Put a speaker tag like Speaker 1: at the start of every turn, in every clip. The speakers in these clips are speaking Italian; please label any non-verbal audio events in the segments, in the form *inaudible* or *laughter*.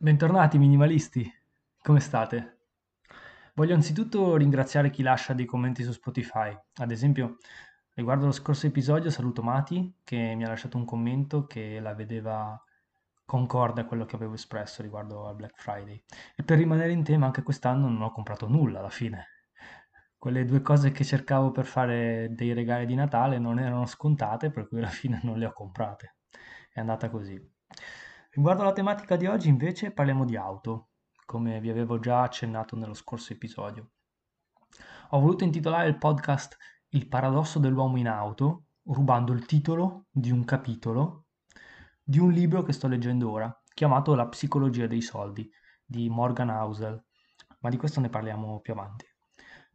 Speaker 1: Bentornati minimalisti, come state? Voglio anzitutto ringraziare chi lascia dei commenti su Spotify. Ad esempio, riguardo lo scorso episodio, saluto Mati che mi ha lasciato un commento che la vedeva concorde a quello che avevo espresso riguardo al Black Friday. E per rimanere in tema, anche quest'anno non ho comprato nulla alla fine. Quelle due cose che cercavo per fare dei regali di Natale non erano scontate, per cui alla fine non le ho comprate. È andata così. Riguardo alla tematica di oggi, invece, parliamo di auto, come vi avevo già accennato nello scorso episodio. Ho voluto intitolare il podcast Il paradosso dell'uomo in auto, rubando il titolo di un capitolo di un libro che sto leggendo ora, chiamato La psicologia dei soldi, di Morgan Housel, ma di questo ne parliamo più avanti.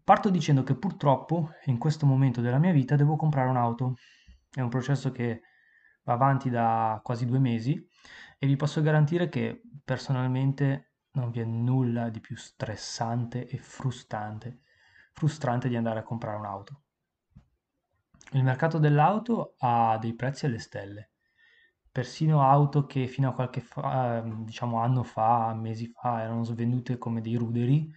Speaker 1: Parto dicendo che purtroppo in questo momento della mia vita devo comprare un'auto. È un processo che va avanti da quasi due mesi e vi posso garantire che personalmente non vi è nulla di più stressante e frustrante, frustrante di andare a comprare un'auto. Il mercato dell'auto ha dei prezzi alle stelle, persino auto che fino a qualche fa, diciamo anno fa, mesi fa, erano svendute come dei ruderi,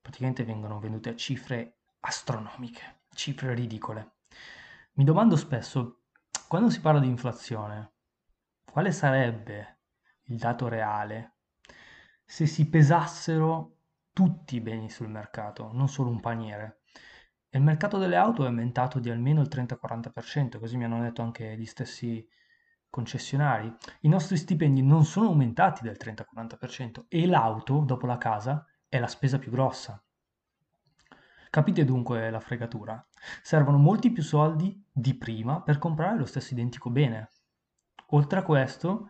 Speaker 1: praticamente vengono vendute a cifre astronomiche, cifre ridicole. Mi domando spesso, quando si parla di inflazione, quale sarebbe il dato reale se si pesassero tutti i beni sul mercato, non solo un paniere? Il mercato delle auto è aumentato di almeno il 30-40%, così mi hanno detto anche gli stessi concessionari. I nostri stipendi non sono aumentati del 30-40% e l'auto, dopo la casa, è la spesa più grossa. Capite dunque la fregatura? Servono molti più soldi di prima per comprare lo stesso identico bene. Oltre a questo,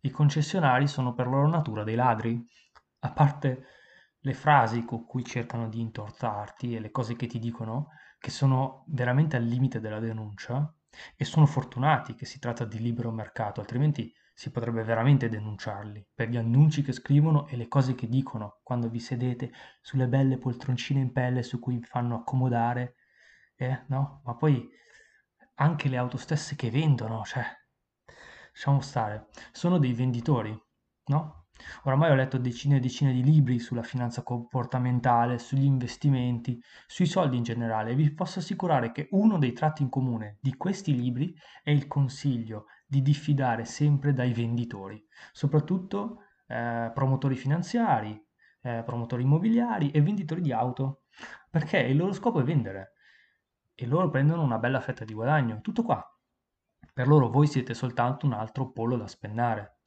Speaker 1: i concessionari sono per loro natura dei ladri. A parte le frasi con cui cercano di intortarti e le cose che ti dicono, che sono veramente al limite della denuncia, e sono fortunati che si tratta di libero mercato, altrimenti si potrebbe veramente denunciarli per gli annunci che scrivono e le cose che dicono quando vi sedete sulle belle poltroncine in pelle su cui vi fanno accomodare, eh, no? Ma poi anche le auto stesse che vendono, cioè, lasciamo stare, sono dei venditori, no? Oramai ho letto decine e decine di libri sulla finanza comportamentale, sugli investimenti, sui soldi in generale e vi posso assicurare che uno dei tratti in comune di questi libri è il consiglio di diffidare sempre dai venditori, soprattutto eh, promotori finanziari, eh, promotori immobiliari e venditori di auto, perché il loro scopo è vendere e loro prendono una bella fetta di guadagno, tutto qua. Per loro voi siete soltanto un altro pollo da spennare.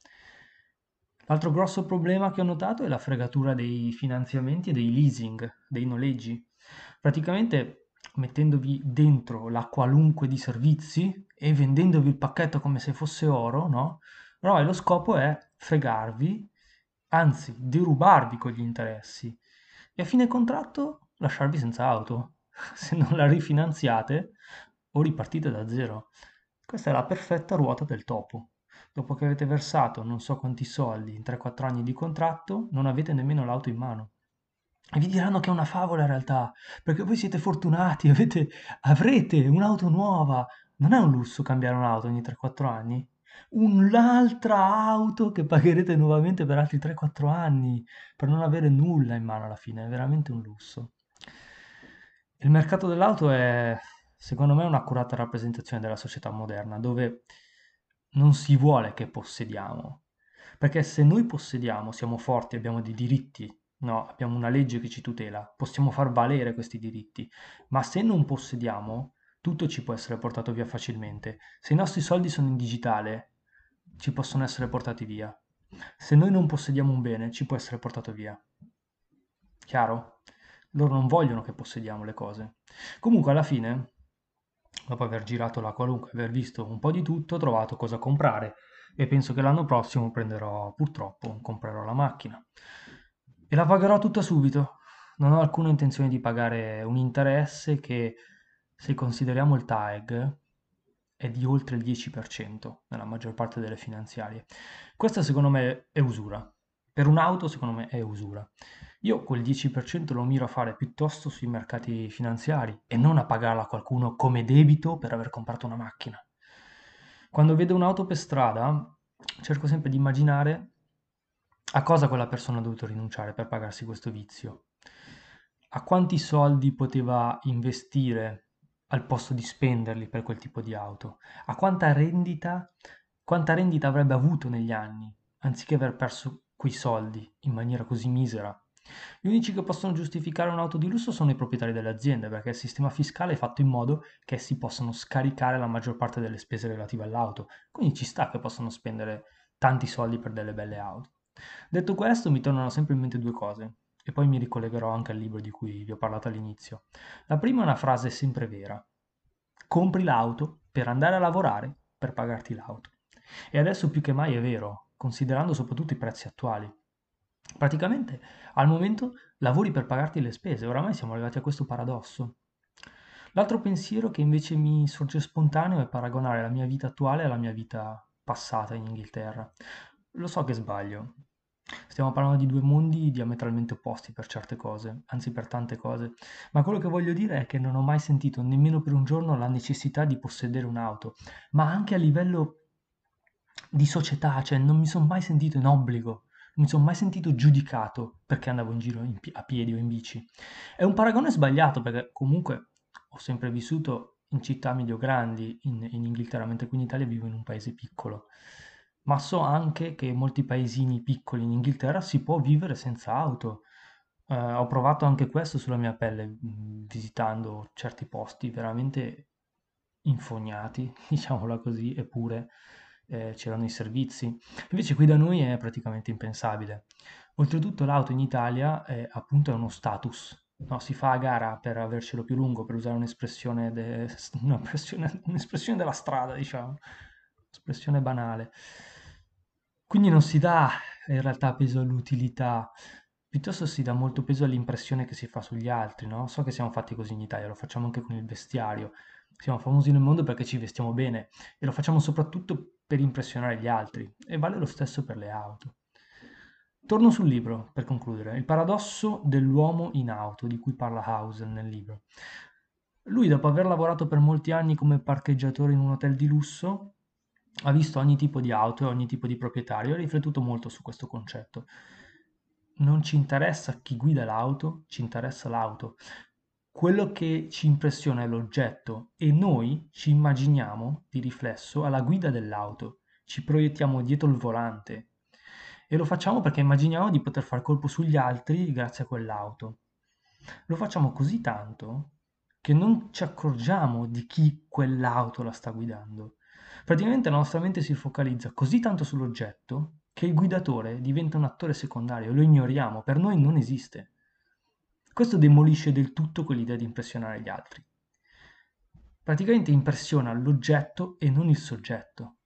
Speaker 1: L'altro grosso problema che ho notato è la fregatura dei finanziamenti e dei leasing, dei noleggi. Praticamente mettendovi dentro la qualunque di servizi e vendendovi il pacchetto come se fosse oro, no? E lo scopo è fregarvi, anzi, derubarvi con gli interessi e a fine contratto lasciarvi senza auto. *laughs* Se non la rifinanziate o ripartite da zero. Questa è la perfetta ruota del topo. Dopo che avete versato non so quanti soldi in 3-4 anni di contratto, non avete nemmeno l'auto in mano. E vi diranno che è una favola in realtà, perché voi siete fortunati, *laughs* avete, avrete un'auto nuova. Non è un lusso cambiare un'auto ogni 3-4 anni? Un'altra auto che pagherete nuovamente per altri 3-4 anni, per non avere nulla in mano alla fine, è veramente un lusso. Il mercato dell'auto è, secondo me, un'accurata rappresentazione della società moderna, dove non si vuole che possediamo. Perché se noi possediamo, siamo forti, abbiamo dei diritti, no, abbiamo una legge che ci tutela, possiamo far valere questi diritti, ma se non possediamo, tutto ci può essere portato via facilmente. Se i nostri soldi sono in digitale, ci possono essere portati via. Se noi non possediamo un bene, ci può essere portato via. Chiaro? Loro non vogliono che possediamo le cose. Comunque, alla fine, dopo aver girato la qualunque, aver visto un po' di tutto, ho trovato cosa comprare e penso che l'anno prossimo prenderò, purtroppo, comprerò la macchina. E la pagherò tutta subito. Non ho alcuna intenzione di pagare un interesse che, se consideriamo il TAEG, è di oltre il 10% nella maggior parte delle finanziarie. Questa secondo me è usura. Per un'auto secondo me è usura. Io quel 10% lo miro a fare piuttosto sui mercati finanziari e non a pagarla a qualcuno come debito per aver comprato una macchina. Quando vedo un'auto per strada, cerco sempre di immaginare A cosa quella persona ha dovuto rinunciare per pagarsi questo vizio? A quanti soldi poteva investire al posto di spenderli per quel tipo di auto? A quanta rendita, quanta rendita avrebbe avuto negli anni, anziché aver perso quei soldi in maniera così misera? Gli unici che possono giustificare un'auto di lusso sono i proprietari delle aziende, perché il sistema fiscale è fatto in modo che essi possano scaricare la maggior parte delle spese relative all'auto, quindi ci sta che possano spendere tanti soldi per delle belle auto. Detto questo, mi tornano sempre in mente due cose, e poi mi ricollegherò anche al libro di cui vi ho parlato all'inizio. La prima è una frase sempre vera. Compri l'auto per andare a lavorare per pagarti l'auto. E adesso più che mai è vero, considerando soprattutto i prezzi attuali. Praticamente al momento lavori per pagarti le spese, oramai siamo arrivati a questo paradosso. L'altro pensiero che invece mi sorge spontaneo è paragonare la mia vita attuale alla mia vita passata in Inghilterra. Lo so che sbaglio. Stiamo parlando di due mondi diametralmente opposti per certe cose, anzi per tante cose, ma quello che voglio dire è che non ho mai sentito nemmeno per un giorno la necessità di possedere un'auto, ma anche a livello di società, cioè non mi sono mai sentito in obbligo, mi sono mai sentito giudicato perché andavo in giro in a piedi o in bici. È un paragone sbagliato perché comunque ho sempre vissuto in città medio-grandi in, in Inghilterra, mentre qui in Italia vivo in un paese piccolo ma so anche che in molti paesini piccoli in Inghilterra si può vivere senza auto. Eh, ho provato anche questo sulla mia pelle, mh, visitando certi posti veramente infognati, *laughs* diciamola così, eppure eh, c'erano i servizi. Invece qui da noi è praticamente impensabile. Oltretutto l'auto in Italia è appunto è uno status. No, si fa a gara per avercelo più lungo, per usare un'espressione, de- *laughs* un'espressione, un'espressione della strada, diciamo, espressione banale. Quindi non si dà in realtà peso all'utilità, piuttosto si dà molto peso all'impressione che si fa sugli altri, no? So che siamo fatti così in Italia, lo facciamo anche con il vestiario. Siamo famosi nel mondo perché ci vestiamo bene e lo facciamo soprattutto per impressionare gli altri e vale lo stesso per le auto. Torno sul libro per concludere, il paradosso dell'uomo in auto di cui parla Hausen nel libro. Lui, dopo aver lavorato per molti anni come parcheggiatore in un hotel di lusso, ha visto ogni tipo di auto e ogni tipo di proprietario e ha riflettuto molto su questo concetto. Non ci interessa chi guida l'auto, ci interessa l'auto. Quello che ci impressiona è l'oggetto e noi ci immaginiamo di riflesso alla guida dell'auto, ci proiettiamo dietro il volante e lo facciamo perché immaginiamo di poter far colpo sugli altri grazie a quell'auto. Lo facciamo così tanto che non ci accorgiamo di chi quell'auto la sta guidando. Praticamente la nostra mente si focalizza così tanto sull'oggetto che il guidatore diventa un attore secondario, lo ignoriamo, per noi non esiste. Questo demolisce del tutto quell'idea di impressionare gli altri. Praticamente impressiona l'oggetto e non il soggetto.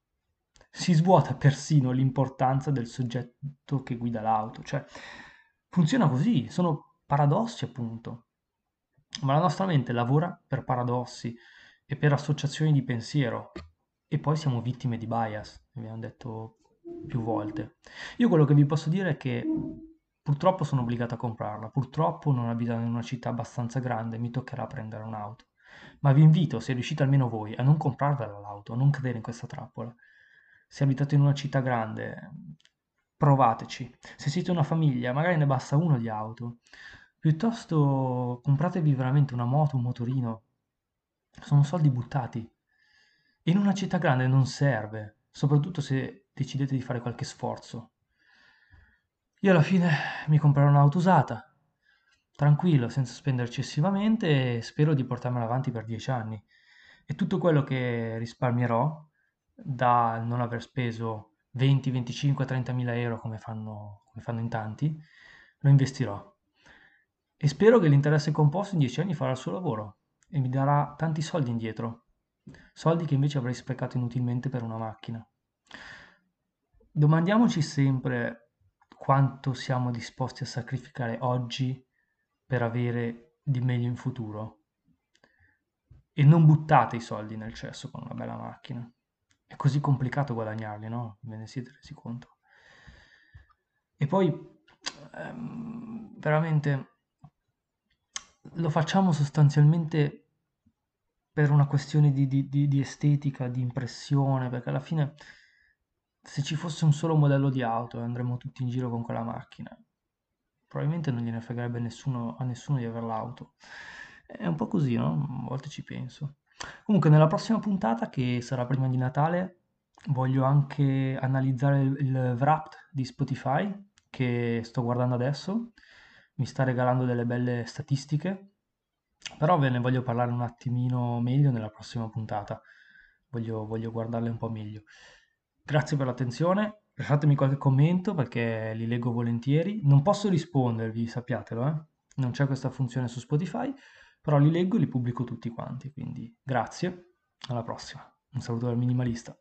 Speaker 1: Si svuota persino l'importanza del soggetto che guida l'auto, cioè funziona così, sono paradossi appunto. Ma la nostra mente lavora per paradossi e per associazioni di pensiero, e poi siamo vittime di bias, abbiamo detto più volte. Io quello che vi posso dire è che purtroppo sono obbligato a comprarla, purtroppo non abitando in una città abbastanza grande mi toccherà prendere un'auto. Ma vi invito, se riuscite almeno voi, a non comprarvela l'auto, a non cadere in questa trappola. Se abitate in una città grande, provateci. Se siete una famiglia, magari ne basta uno di auto. Piuttosto compratevi veramente una moto, un motorino. Sono soldi buttati. In una città grande non serve, soprattutto se decidete di fare qualche sforzo. Io alla fine mi comprerò un'auto usata, tranquillo, senza spendere eccessivamente e spero di portarmela avanti per dieci anni. E tutto quello che risparmierò da non aver speso 20, 25, 30 mila euro come fanno, come fanno in tanti, lo investirò. E spero che l'interesse composto in dieci anni farà il suo lavoro e mi darà tanti soldi indietro soldi che invece avrei sprecato inutilmente per una macchina. Domandiamoci sempre quanto siamo disposti a sacrificare oggi per avere di meglio in futuro. E non buttate i soldi nel cesso con una bella macchina. È così complicato guadagnarli, no? Ve ne siete resi conto. E poi, ehm, veramente, lo facciamo sostanzialmente per una questione di, di, di, di estetica, di impressione, perché alla fine se ci fosse un solo modello di auto e andremmo tutti in giro con quella macchina, probabilmente non gliene fregherebbe nessuno, a nessuno di avere l'auto. È un po' così, no? A volte ci penso. Comunque, nella prossima puntata, che sarà prima di Natale, voglio anche analizzare il, Wrapped di Spotify che sto guardando adesso. Mi sta regalando delle belle statistiche, però ve ne voglio parlare un attimino meglio nella prossima puntata. Voglio, voglio guardarle un po' meglio. Grazie per l'attenzione. Lasciatemi qualche commento perché li leggo volentieri. Non posso rispondervi, sappiatelo, eh? Non c'è questa funzione su Spotify, però li leggo e li pubblico tutti quanti. Quindi grazie, alla prossima. Un saluto dal minimalista.